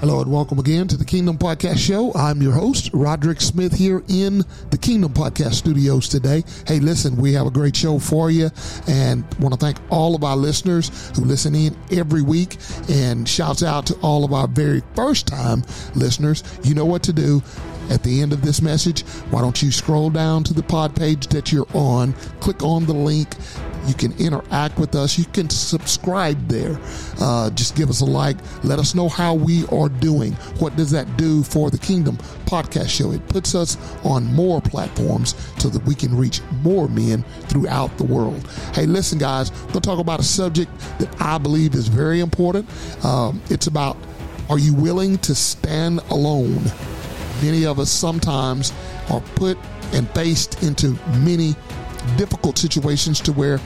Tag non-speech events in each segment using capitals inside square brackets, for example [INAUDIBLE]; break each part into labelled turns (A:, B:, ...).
A: Hello and welcome again to the Kingdom Podcast Show. I'm your host, Roderick Smith, here in the Kingdom Podcast studios today. Hey, listen, we have a great show for you and want to thank all of our listeners who listen in every week and shouts out to all of our very first time listeners. You know what to do at the end of this message, why don't you scroll down to the pod page that you're on, click on the link. You can interact with us. You can subscribe there. Uh, just give us a like. Let us know how we are doing. What does that do for the Kingdom Podcast Show? It puts us on more platforms so that we can reach more men throughout the world. Hey, listen, guys, we're going to talk about a subject that I believe is very important. Um, it's about are you willing to stand alone? Many of us sometimes are put and faced into many difficult situations to where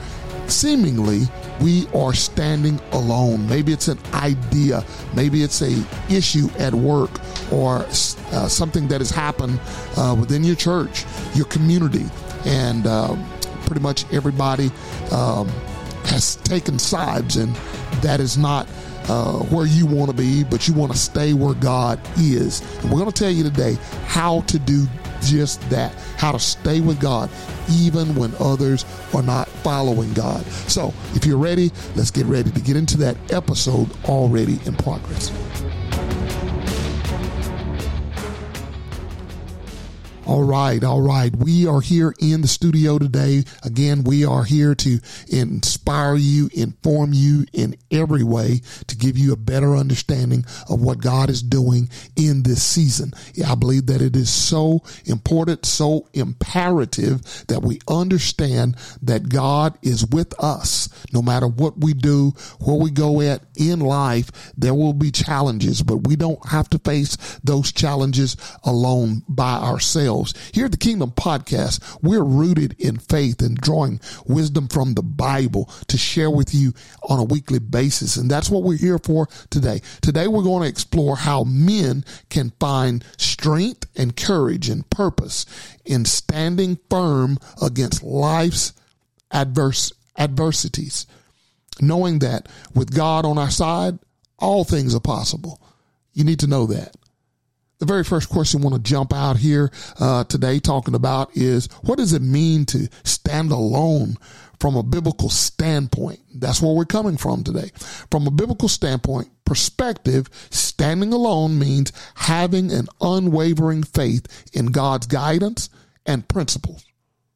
A: seemingly we are standing alone. Maybe it's an idea, maybe it's a issue at work or uh, something that has happened uh, within your church, your community, and uh, pretty much everybody um, has taken sides, and that is not uh, where you want to be, but you want to stay where God is. And we're going to tell you today how to do just that, how to stay with God even when others are not following God. So if you're ready, let's get ready to get into that episode already in progress. All right, all right. We are here in the studio today. Again, we are here to inspire you, inform you in every way to give you a better understanding of what God is doing in this season. I believe that it is so important, so imperative that we understand that God is with us no matter what we do, where we go at in life. There will be challenges, but we don't have to face those challenges alone by ourselves Here at the Kingdom Podcast, we're rooted in faith and drawing wisdom from the Bible to share with you on a weekly basis. And that's what we're here for today. Today, we're going to explore how men can find strength and courage and purpose in standing firm against life's adverse adversities, knowing that with God on our side, all things are possible. You need to know that the very first question I want to jump out here uh, today talking about is what does it mean to stand alone from a biblical standpoint? That's where we're coming from today. From a biblical standpoint, perspective, standing alone means having an unwavering faith in God's guidance and principles.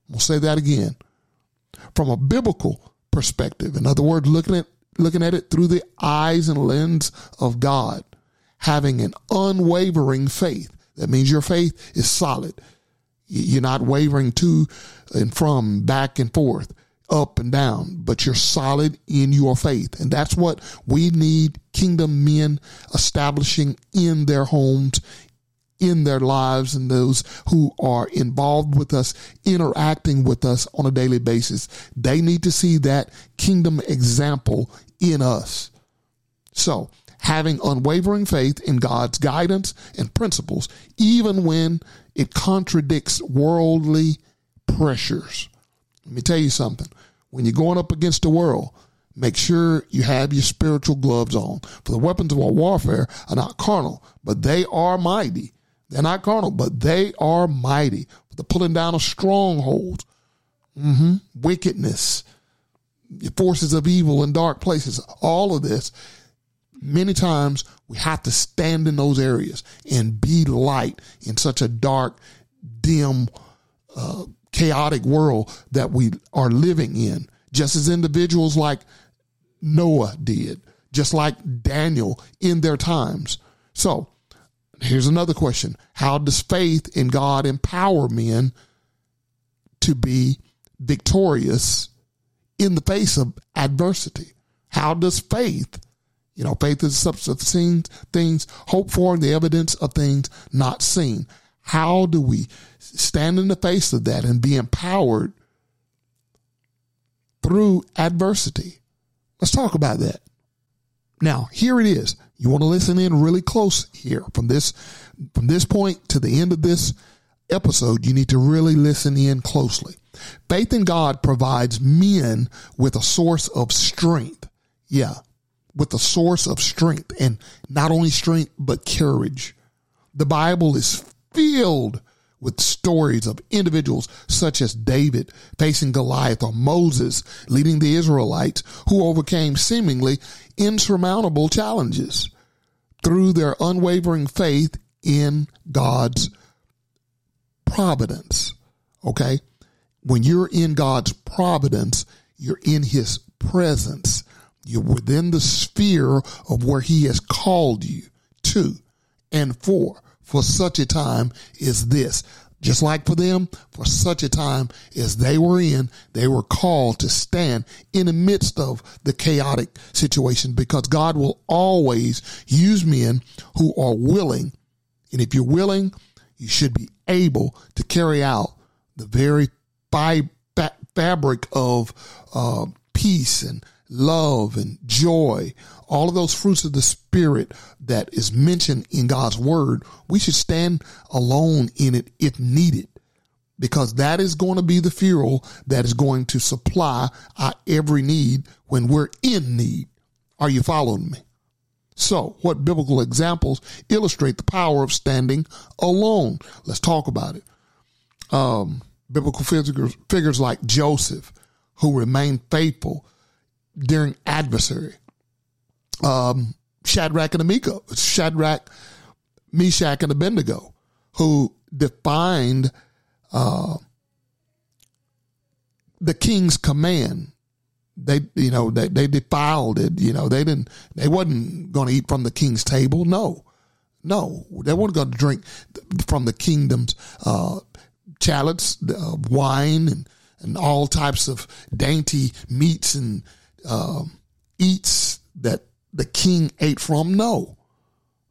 A: We'll say that again. From a biblical perspective, in other words, looking at looking at it through the eyes and lens of God having an unwavering faith. That means your faith is solid. You're not wavering to and from, back and forth, up and down, but you're solid in your faith. And that's what we need kingdom men establishing in their homes, in their lives, and those who are involved with us, interacting with us on a daily basis. They need to see that kingdom example in us. So, having unwavering faith in God's guidance and principles, even when it contradicts worldly pressures. Let me tell you something. When you're going up against the world, make sure you have your spiritual gloves on. For the weapons of our warfare are not carnal, but they are mighty. They're not carnal, but they are mighty. For the pulling down of strongholds, mm-hmm, wickedness, forces of evil in dark places. All of this many times we have to stand in those areas and be light in such a dark, dim, uh, chaotic world that we are living in. Just as individuals like Noah did, just like Daniel in their times. So here's another question. How does faith in God empower men to be victorious in the face of adversity? How does faith you know, faith is the substance of things hoped for and the evidence of things not seen. How do we stand in the face of that and be empowered through adversity? Let's talk about that. Now, here it is. You want to listen in really close here from this, from this point to the end of this episode. You need to really listen in closely. Faith in God provides men with a source of strength. Yeah with the source of strength and not only strength, but courage. The Bible is filled with stories of individuals such as David facing Goliath or Moses leading the Israelites who overcame seemingly insurmountable challenges through their unwavering faith in God's providence. Okay. When you're in God's providence, you're in his presence. You're within the sphere of where he has called you to and for for such a time as this. Just like for them, for such a time as they were in, they were called to stand in the midst of the chaotic situation because God will always use men who are willing. And if you're willing, you should be able to carry out the very fabric of uh, peace and love and joy, all of those fruits of the spirit that is mentioned in God's word, we should stand alone in it if needed because that is going to be the fuel that is going to supply our every need when we're in need. Are you following me? So, what biblical examples illustrate the power of standing alone? Let's talk about it. Um, biblical figures, figures like Joseph, who remained faithful during adversary. Um, Shadrach and Amico, Shadrach, Meshach, and Abednego, who defined uh, the king's command. They, you know, they, they defiled it. You know, they didn't, they wasn't going to eat from the king's table. No, no, they weren't going to drink from the kingdom's uh, chalice, uh, wine, and and all types of dainty meats and uh, eats that the king ate from? No.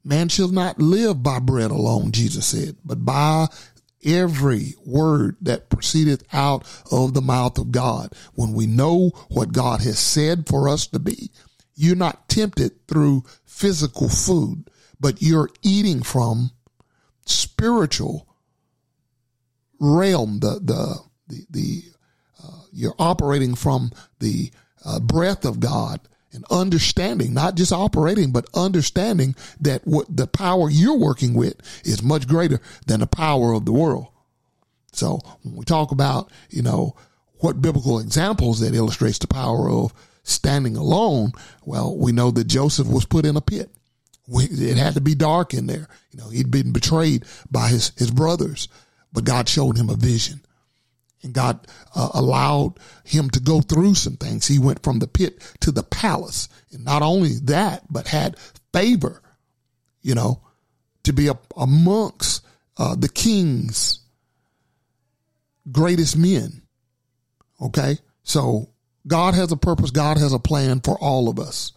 A: Man shall not live by bread alone, Jesus said, but by every word that proceedeth out of the mouth of God. When we know what God has said for us to be, you're not tempted through physical food, but you're eating from spiritual realm, the, the, the, the uh, you're operating from the uh, breath of God and understanding, not just operating, but understanding that what the power you're working with is much greater than the power of the world. So when we talk about, you know, what biblical examples that illustrates the power of standing alone, well, we know that Joseph was put in a pit. it had to be dark in there. You know, he'd been betrayed by his, his brothers, but God showed him a vision and God uh, allowed him to go through some things. He went from the pit to the palace. And not only that, but had favor, you know, to be a, amongst uh, the king's greatest men. Okay. So God has a purpose. God has a plan for all of us.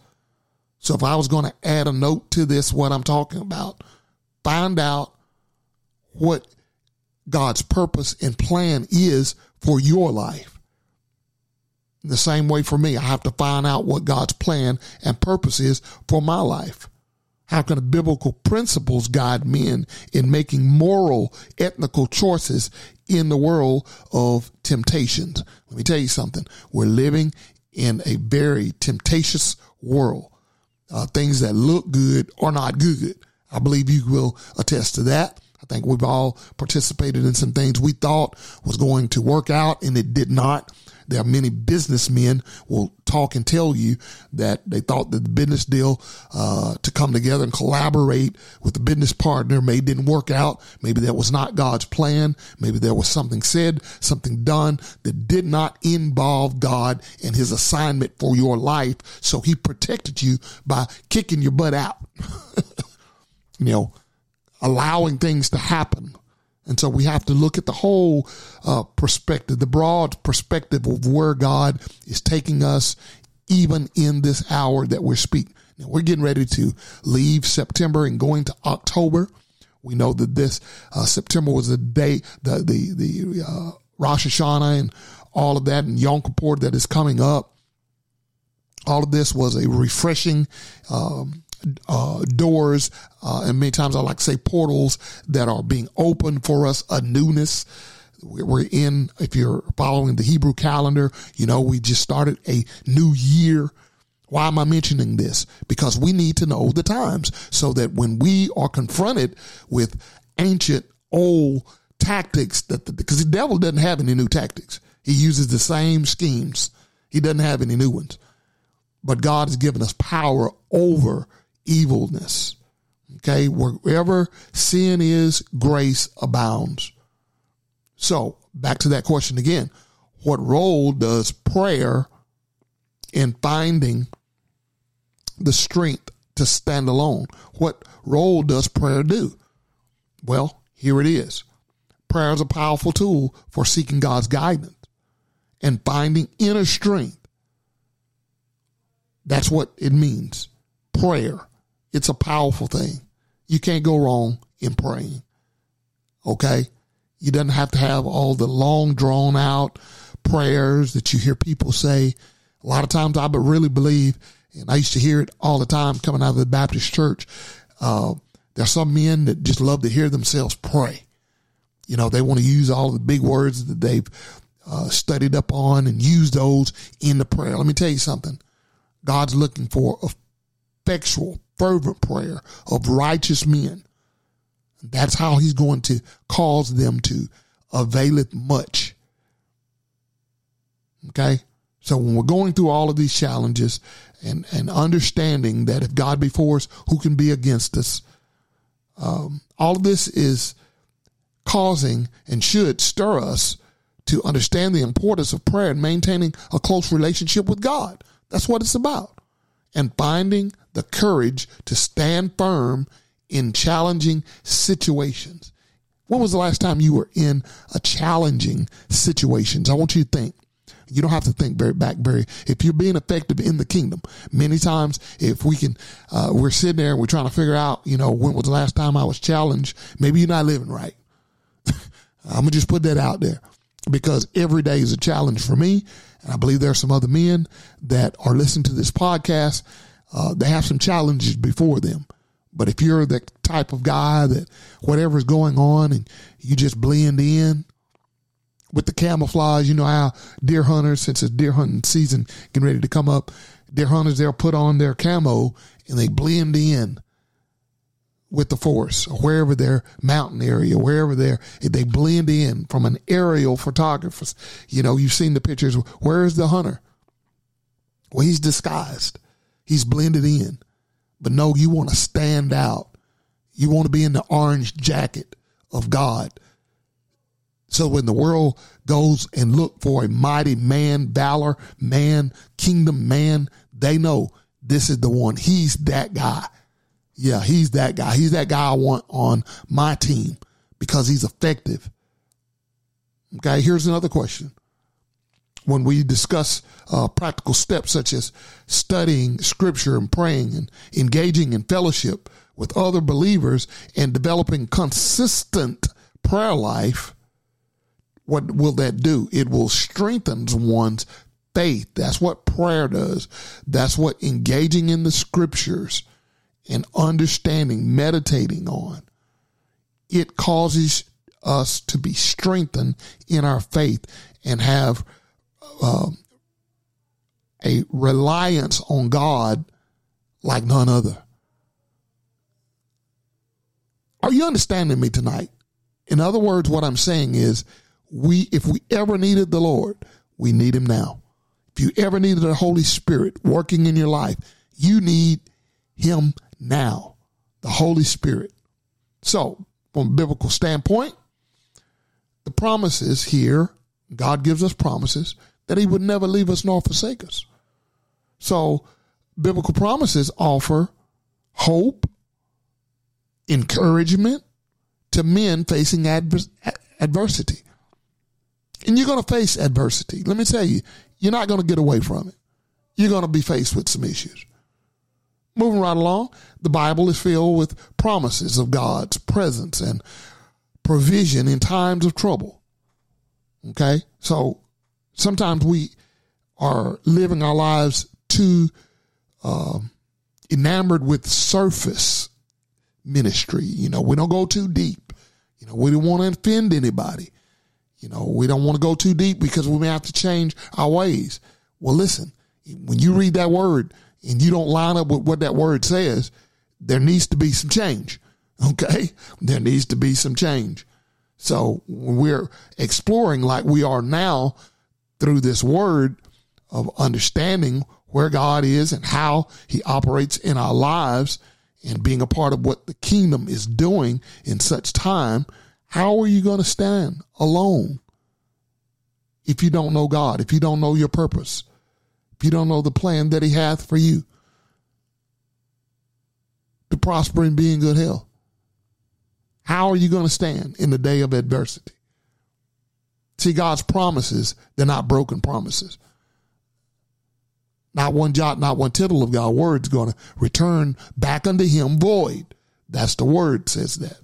A: So if I was going to add a note to this, what I'm talking about, find out what God's purpose and plan is for your life. The same way for me, I have to find out what God's plan and purpose is for my life. How can the biblical principles guide men in making moral, ethical choices in the world of temptations? Let me tell you something. We're living in a very temptatious world. Uh, things that look good are not good. I believe you will attest to that. I think we've all participated in some things we thought was going to work out and it did not. There are many businessmen will talk and tell you that they thought that the business deal uh, to come together and collaborate with the business partner may didn't work out. Maybe that was not God's plan. Maybe there was something said, something done that did not involve God and His assignment for your life. So He protected you by kicking your butt out. [LAUGHS] you know, allowing things to happen. And so we have to look at the whole uh, perspective, the broad perspective of where God is taking us, even in this hour that we're speaking. Now we're getting ready to leave September and going to October. We know that this uh, September was the day, the the the uh, Rosh Hashanah and all of that, and Yom Kippur that is coming up. All of this was a refreshing um, uh, doors, uh, and many times I like to say portals that are being opened for us, a newness. We're in, if you're following the Hebrew calendar, you know, we just started a new year. Why am I mentioning this? Because we need to know the times so that when we are confronted with ancient old tactics that because the, the devil doesn't have any new tactics. He uses the same schemes. He doesn't have any new ones. But God has given us power over evilness. Okay. Wherever sin is, grace abounds. So back to that question again. What role does prayer in finding the strength to stand alone? What role does prayer do? Well, here it is. Prayer is a powerful tool for seeking God's guidance and finding inner strength. That's what it means. Prayer. It's a powerful thing. You can't go wrong in praying. Okay? You doesn't have to have all the long drawn out prayers that you hear people say. A lot of times I really believe, and I used to hear it all the time coming out of the Baptist church. Uh, there's some men that just love to hear themselves pray. You know, they want to use all the big words that they've uh, studied up on and use those in the prayer. Let me tell you something. God's looking for effectual, fervent prayer of righteous men. That's how he's going to cause them to availeth much. Okay. So when we're going through all of these challenges and, and understanding that if God be for us, who can be against us? Um, all of this is causing and should stir us to understand the importance of prayer and maintaining a close relationship with God. That's what it's about. And finding the courage to stand firm in challenging situations. When was the last time you were in a challenging situations? I want you to think. You don't have to think very back very. If you're being effective in the kingdom, many times if we can, uh, we're sitting there and we're trying to figure out, you know, when was the last time I was challenged? Maybe you're not living right. [LAUGHS] I'm gonna just put that out there because every day is a challenge for me. And I believe there are some other men that are listening to this podcast. Uh, they have some challenges before them. But if you're the type of guy that whatever's going on and you just blend in with the camouflage, you know how deer hunters, since it's deer hunting season getting ready to come up, deer hunters, they'll put on their camo and they blend in with the forest or wherever their mountain area, wherever they're, they blend in from an aerial photographer. You know, you've seen the pictures. Where is the hunter? Well, he's disguised. He's blended in. But no, you want to stand out. You want to be in the orange jacket of God. So when the world goes and look for a mighty man, valor, man, kingdom man, they know this is the one. He's that guy. Yeah, he's that guy. He's that guy I want on my team because he's effective. Okay, here's another question. When we discuss uh, practical steps such as studying scripture and praying and engaging in fellowship with other believers and developing consistent prayer life, what will that do? It will strengthen one's faith. That's what prayer does. That's what engaging in the scriptures and understanding, meditating on, it causes us to be strengthened in our faith and have uh, a reliance on God like none other. Are you understanding me tonight? In other words, what I'm saying is we, if we ever needed the Lord, we need him now. If you ever needed the Holy Spirit working in your life, you need him now, the Holy Spirit. So, from a biblical standpoint, the promises here, God gives us promises that He would never leave us nor forsake us. So, biblical promises offer hope, encouragement to men facing advers- adversity. And you're going to face adversity. Let me tell you, you're not going to get away from it. You're going to be faced with some issues. Moving right along, the Bible is filled with promises of God's presence and provision in times of trouble. Okay? So sometimes we are living our lives too uh, enamored with surface ministry. You know, we don't go too deep. You know, we don't want to offend anybody. You know, we don't want to go too deep because we may have to change our ways. Well, listen, when you read that word, and you don't line up with what that word says, there needs to be some change. [LAUGHS] Okay. There needs to be some change. So we're exploring like we are now through this word of understanding where God is and how he operates in our lives and being a part of what the kingdom is doing in such time, how are you going to stand alone if you don't know God, if you don't know your purpose, if you don't know the plan that he hath for you to prosper and be in good health? How are you going to stand in the day of adversity? See, God's promises, they're not broken promises. Not one jot, not one tittle of God's word is going to return back unto him void. That's the word says that.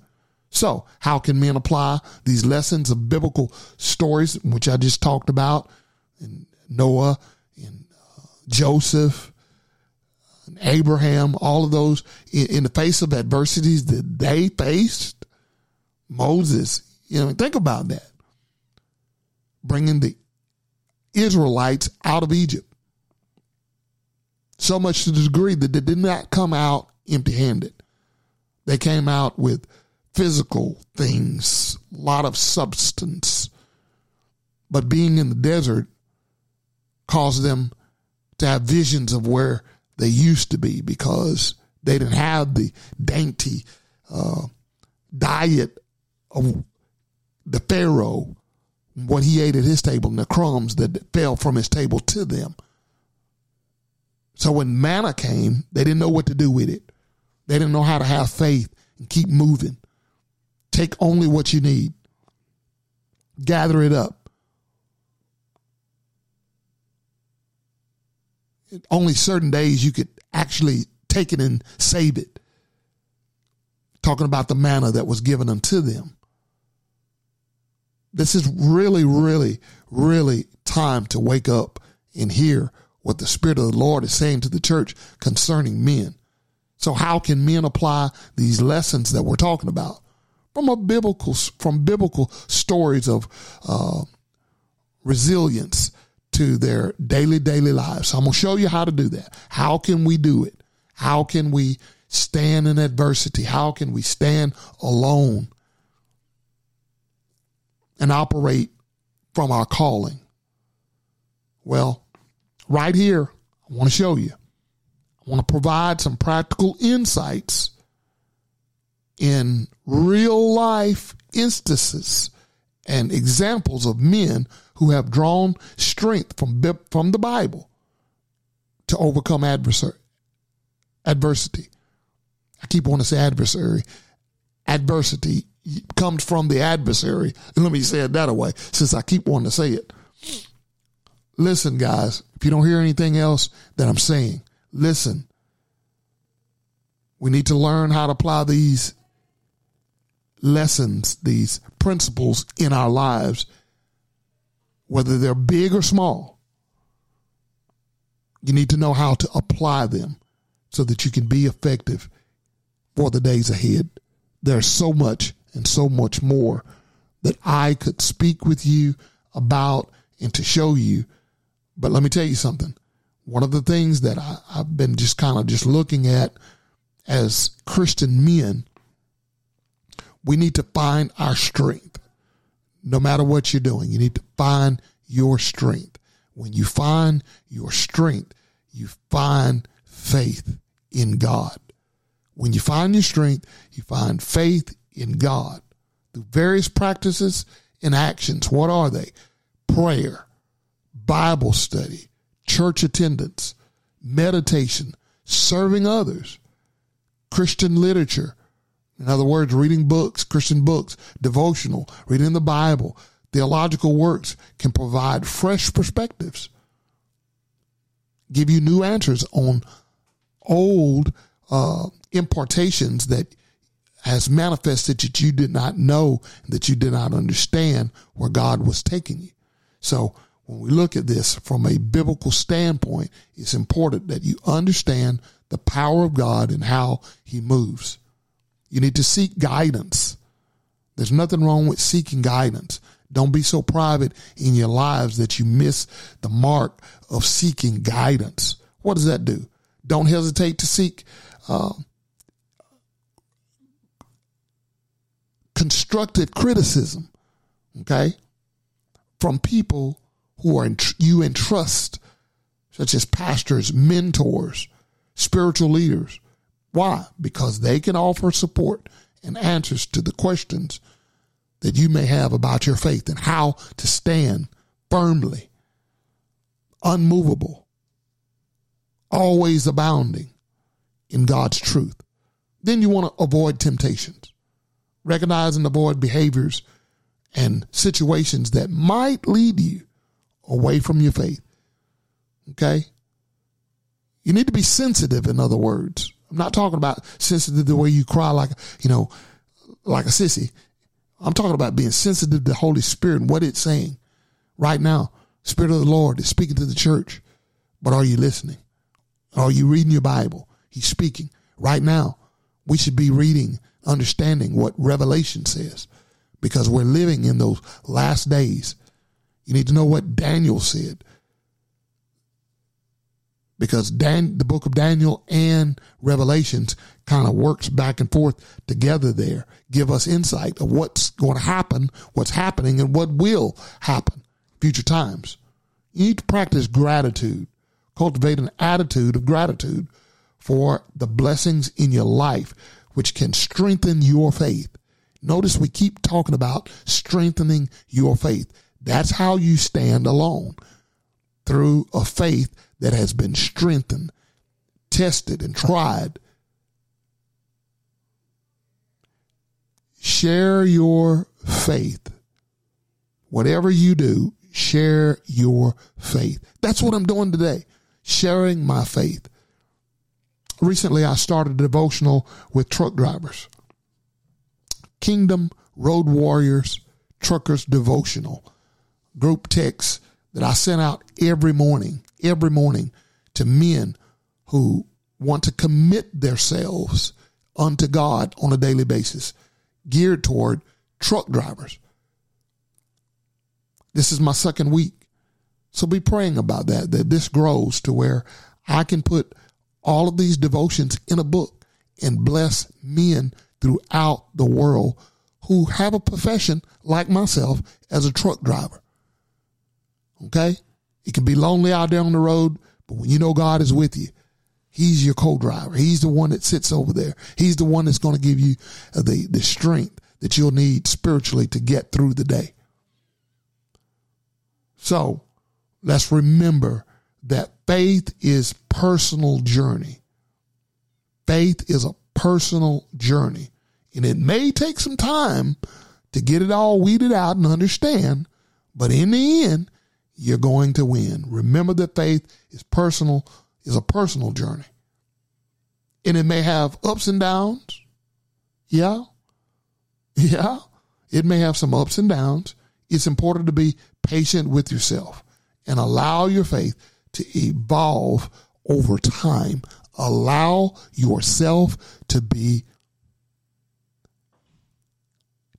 A: So, how can men apply these lessons of biblical stories, which I just talked about, in Noah, in uh, Joseph, and Abraham, all of those, in, in the face of adversities that they faced? Moses, you know, think about that. Bringing the Israelites out of Egypt. So much to the degree that they did not come out empty handed. They came out with physical things, a lot of substance. But being in the desert caused them to have visions of where they used to be because they didn't have the dainty uh, diet of the Pharaoh, what he ate at his table and the crumbs that fell from his table to them. So when manna came, they didn't know what to do with it. They didn't know how to have faith and keep moving. Take only what you need. Gather it up. Only certain days you could actually take it and save it. Talking about the manna that was given unto them this is really, really, really time to wake up and hear what the Spirit of the Lord is saying to the church concerning men. So how can men apply these lessons that we're talking about from a biblical, from biblical stories of uh, resilience to their daily, daily lives? So I'm going to show you how to do that. How can we do it? How can we stand in adversity? How can we stand alone and operate from our calling? Well, right here, I want to show you. I want to provide some practical insights in real life instances and examples of men who have drawn strength from, from the Bible to overcome adversary, adversity. I keep wanting to say adversary. Adversity comes from the adversary. Let me say it that way, since I keep wanting to say it. Listen, guys, if you don't hear anything else that I'm saying, listen. We need to learn how to apply these lessons, these principles in our lives, whether they're big or small. You need to know how to apply them so that you can be effective for the days ahead. There's so much and so much more that I could speak with you about and to show you. But let me tell you something. One of the things that I, have been just kind of just looking at as Christian men, we need to find our strength. No matter what you're doing, you need to find your strength. When you find your strength, you find faith in God. When you find your strength, you find faith in God through various practices and actions. What are they? Prayer, Bible study, church attendance, meditation, serving others, Christian literature. In other words, reading books, Christian books, devotional, reading the Bible, theological works can provide fresh perspectives, give you new answers on old uh, that has manifested that you did not know, that you did not understand where God was taking you. So when we look at this from a biblical standpoint, it's important that you understand the power of God and how he moves. You need to seek guidance. There's nothing wrong with seeking guidance. Don't be so private in your lives that you miss the mark of seeking guidance. What does that do? Don't hesitate to seek uh, constructive criticism, okay, from people who are in, you entrust, such as pastors, mentors, spiritual leaders. Why? Because they can offer support and answers to the questions that you may have about your faith and how to stand firmly, unmovable, always abounding in God's truth. Then you want to avoid temptations, recognize and avoid behaviors and situations that might lead you away from your faith. Okay? You need to be sensitive, in other words. I'm not talking about sensitive the way you cry like, you know, like a sissy. I'm talking about being sensitive to the Holy Spirit and what it's saying right now. Spirit of the Lord is speaking to the church. But are you listening? Are you reading your Bible? He's speaking right now. We should be reading, understanding what Revelation says because we're living in those last days. You need to know what Daniel said because Dan, the book of Daniel and Revelations kind of works back and forth together there, give us insight of what's going to happen, what's happening, and what will happen future times. You need to practice gratitude, cultivate an attitude of gratitude for the blessings in your life, which can strengthen your faith. Notice we keep talking about strengthening your faith. That's how you stand alone through a faith that has been strengthened, tested, and tried. Share your faith. Whatever you do, share your faith. That's what I'm doing today, sharing my faith. Recently, I started a devotional with truck drivers. Kingdom Road Warriors Truckers Devotional group text that I sent out every morning every morning to men who want to commit themselves unto God on a daily basis, geared toward truck drivers. This is my second week. So be praying about that, that this grows to where I can put all of these devotions in a book and bless men throughout the world who have a profession like myself as a truck driver. Okay? It can be lonely out there on the road, but when you know God is with you, He's your co-driver. He's the one that sits over there. He's the one that's going to give you uh, the, the strength that you'll need spiritually to get through the day. So let's remember that faith is personal journey. Faith is a personal journey and it may take some time to get it all weeded out and understand, but in the end, you're going to win. Remember that faith is personal, is a personal journey. And it may have ups and downs. Yeah. Yeah. It may have some ups and downs. It's important to be patient with yourself and allow your faith to evolve over time. Allow yourself to be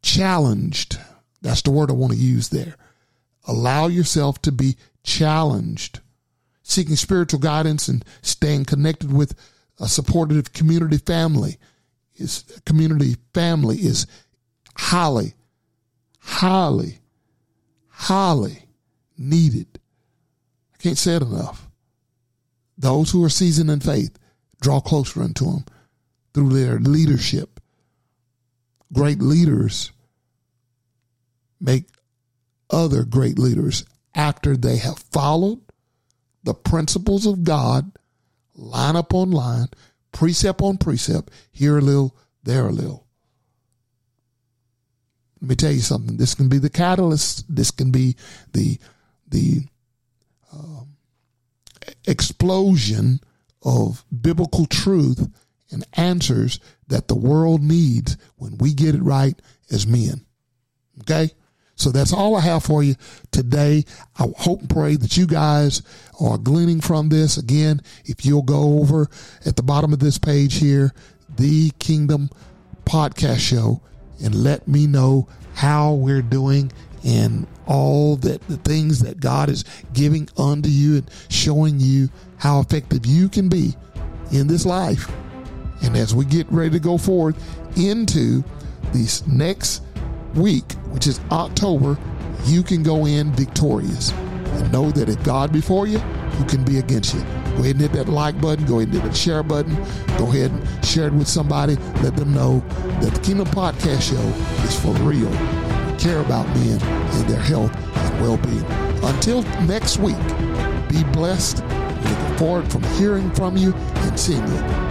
A: challenged. That's the word I want to use there. Allow yourself to be challenged. Seeking spiritual guidance and staying connected with a supportive community family is community family is highly, highly, highly needed. Can't say it enough. Those who are seasoned in faith draw closer unto Him through their leadership. Great leaders make other great leaders after they have followed the principles of God, line upon line, precept on precept, here a little, there a little. Let me tell you something. This can be the catalyst. This can be the the um, explosion of biblical truth and answers that the world needs when we get it right as men. Okay? So that's all I have for you today. I hope and pray that you guys are gleaning from this. Again, if you'll go over at the bottom of this page here, the Kingdom Podcast Show, and let me know how we're doing and all that the things that God is giving unto you and showing you how effective you can be in this life. And as we get ready to go forward into this next week, which is October, you can go in victorious and know that if God before you, who can be against you? Go ahead and hit that like button. Go ahead and hit that share button. Go ahead and share it with somebody. Let them know that the Kingdom Podcast Show is for real. Care about men and their health and well-being. Until next week, be blessed. Looking forward from hearing from you and seeing you.